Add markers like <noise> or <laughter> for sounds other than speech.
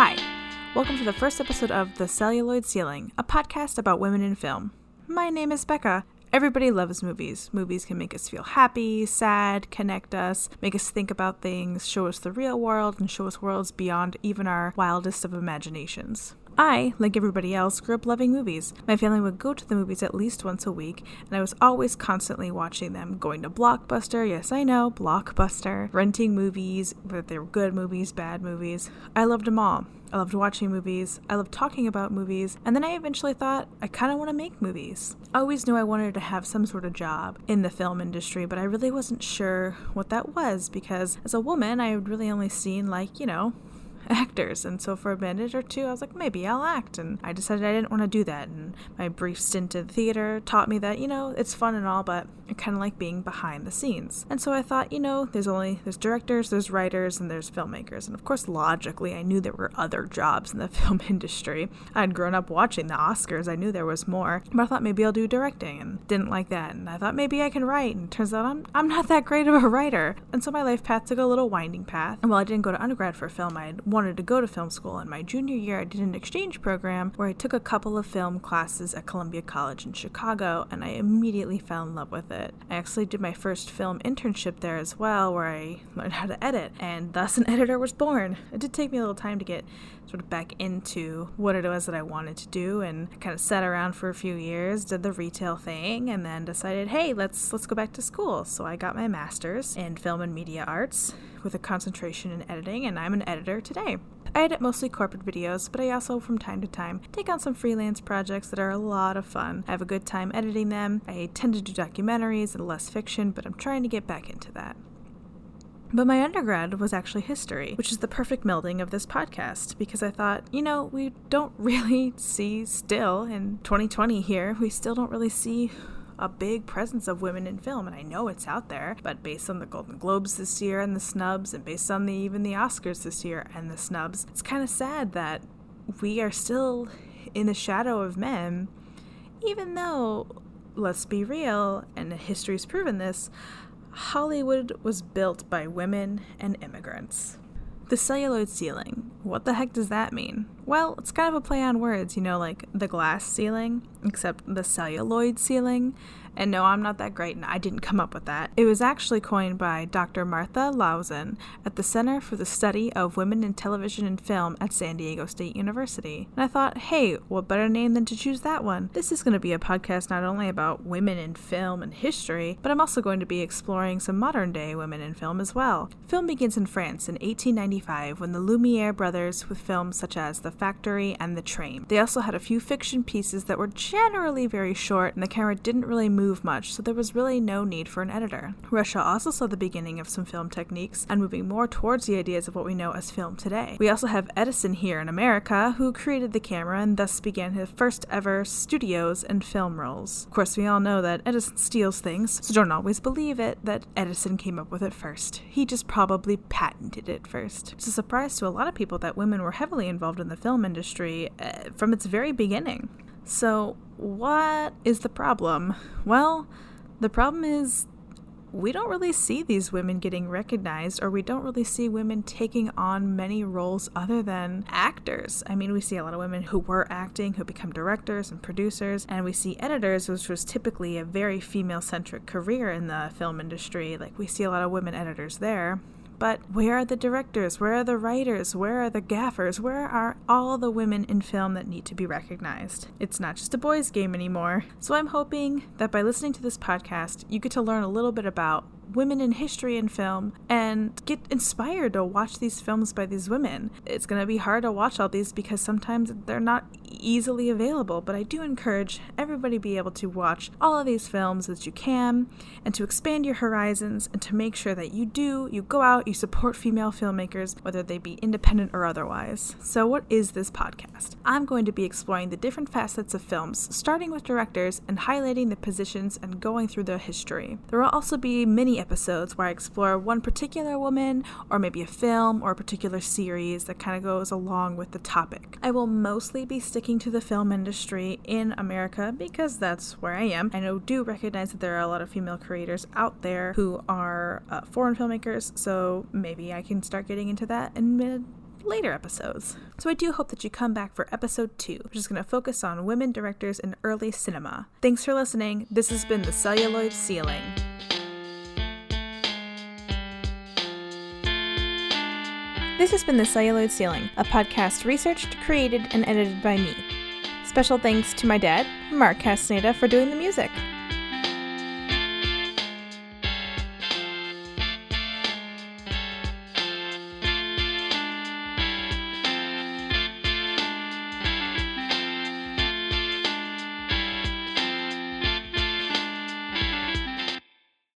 Hi, welcome to the first episode of The Celluloid Ceiling, a podcast about women in film. My name is Becca. Everybody loves movies. Movies can make us feel happy, sad, connect us, make us think about things, show us the real world, and show us worlds beyond even our wildest of imaginations. I, like everybody else, grew up loving movies. My family would go to the movies at least once a week, and I was always constantly watching them. Going to Blockbuster, yes, I know, Blockbuster, renting movies, whether they were good movies, bad movies. I loved them all. I loved watching movies. I loved talking about movies. And then I eventually thought, I kind of want to make movies. I always knew I wanted to have some sort of job in the film industry, but I really wasn't sure what that was because as a woman, I had really only seen, like, you know, actors. And so for a minute or two, I was like, maybe I'll act. And I decided I didn't want to do that. And my brief stint in theater taught me that, you know, it's fun and all, but I kind of like being behind the scenes. And so I thought, you know, there's only, there's directors, there's writers, and there's filmmakers. And of course, logically, I knew there were other jobs in the <laughs> film industry. I'd grown up watching the Oscars. I knew there was more. But I thought maybe I'll do directing and didn't like that. And I thought maybe I can write. And turns out I'm, I'm not that great of a writer. And so my life path took a little winding path. And while I didn't go to undergrad for film, I wanted to go to film school. In my junior year, I did an exchange program where I took a couple of film classes at Columbia College in Chicago, and I immediately fell in love with it. I actually did my first film internship there as well, where I learned how to edit, and thus an <laughs> editor was born. It did take me a little time to get sort of back into what it was that I wanted to do, and I kind of sat around for a few years, did the retail thing, and then decided, hey, let's let's go back to school. So I got my master's in film and media arts with a concentration in editing, and I'm an editor today. I edit mostly corporate videos, but I also, from time to time, take on some freelance projects that are a lot of fun. I have a good time editing them. I tend to do documentaries and less fiction, but I'm trying to get back into that. But my undergrad was actually history, which is the perfect melding of this podcast because I thought, you know, we don't <laughs> really see still in 2020 here, we still don't really see a big presence of women in film, and I know it's out there. But based on the Golden Globes this year and the snubs, and based on the even the Oscars this year and the snubs, it's kind of sad that we are still in the shadow of men, even though, let's be real, and history's proven this, Hollywood was built by women and immigrants. The celluloid ceiling. What the heck does that mean? Well, it's kind of a play on words, you know, like the glass ceiling, except the celluloid ceiling. And no, I'm not that great, and I didn't come up with that. It was actually coined by Dr. Martha Lauzen at the Center for the Study of Women in Television and Film at San Diego State University. And I thought, hey, what better name than to choose that one? This is going to be a podcast not only about women in film and history, but I'm also going to be exploring some modern day women in film as well. Film begins in France in 1895 when the Lumiere brothers with films such as The Factory and The Train. They also had a few fiction pieces that were generally very short, and the camera didn't really move much, so there was really no need for an editor. Russia also saw the beginning of some film techniques and moving more towards the ideas of what we know as film today. We also have Edison here in America, who created the camera and thus began his first ever studios and film rolls. Of course, we all know that Edison steals things, so don't always believe it that Edison came up with it first. He just probably patented it first. It's a surprise to a lot of people that women were heavily involved in the film industry uh, from its very beginning. So, what is the problem? Well, the problem is we don't really see these women getting recognized, or we don't really see women taking on many roles other than actors. I mean, we see a lot of women who were acting who become directors and producers, and we see editors, which was typically a very female centric career in the film industry. Like, we see a lot of women editors there. But where are the directors? Where are the writers? Where are the gaffers? Where are all the women in film that need to be recognized? It's not just a boys' game anymore. So I'm hoping that by listening to this podcast, you get to learn a little bit about women in history and film and get inspired to watch these films by these women. It's going to be hard to watch all these because sometimes they're not easily available, but I do encourage everybody be able to watch all of these films that you can and to expand your horizons and to make sure that you do, you go out, you support female filmmakers, whether they be independent or otherwise. So, what is this podcast? I'm going to be exploring the different facets of films, starting with directors and highlighting the positions and going through their history. There will also be episodes where I explore one particular woman or maybe a film or a particular series that kind of goes along with the topic. I will mostly be sticking to the film industry in America because that's where I am. I know do recognize that there are a lot of female creators out there who are uh, foreign filmmakers, so maybe I can start getting into that and later episodes. So I do hope that you come back for episode 2, which is going to focus on women directors in early cinema. Thanks for listening. This has been The Celluloid Ceiling. This has been The Celluloid Ceiling, a podcast researched, created, and edited by me. Special thanks to my dad, Mark Castaneda, for doing the music.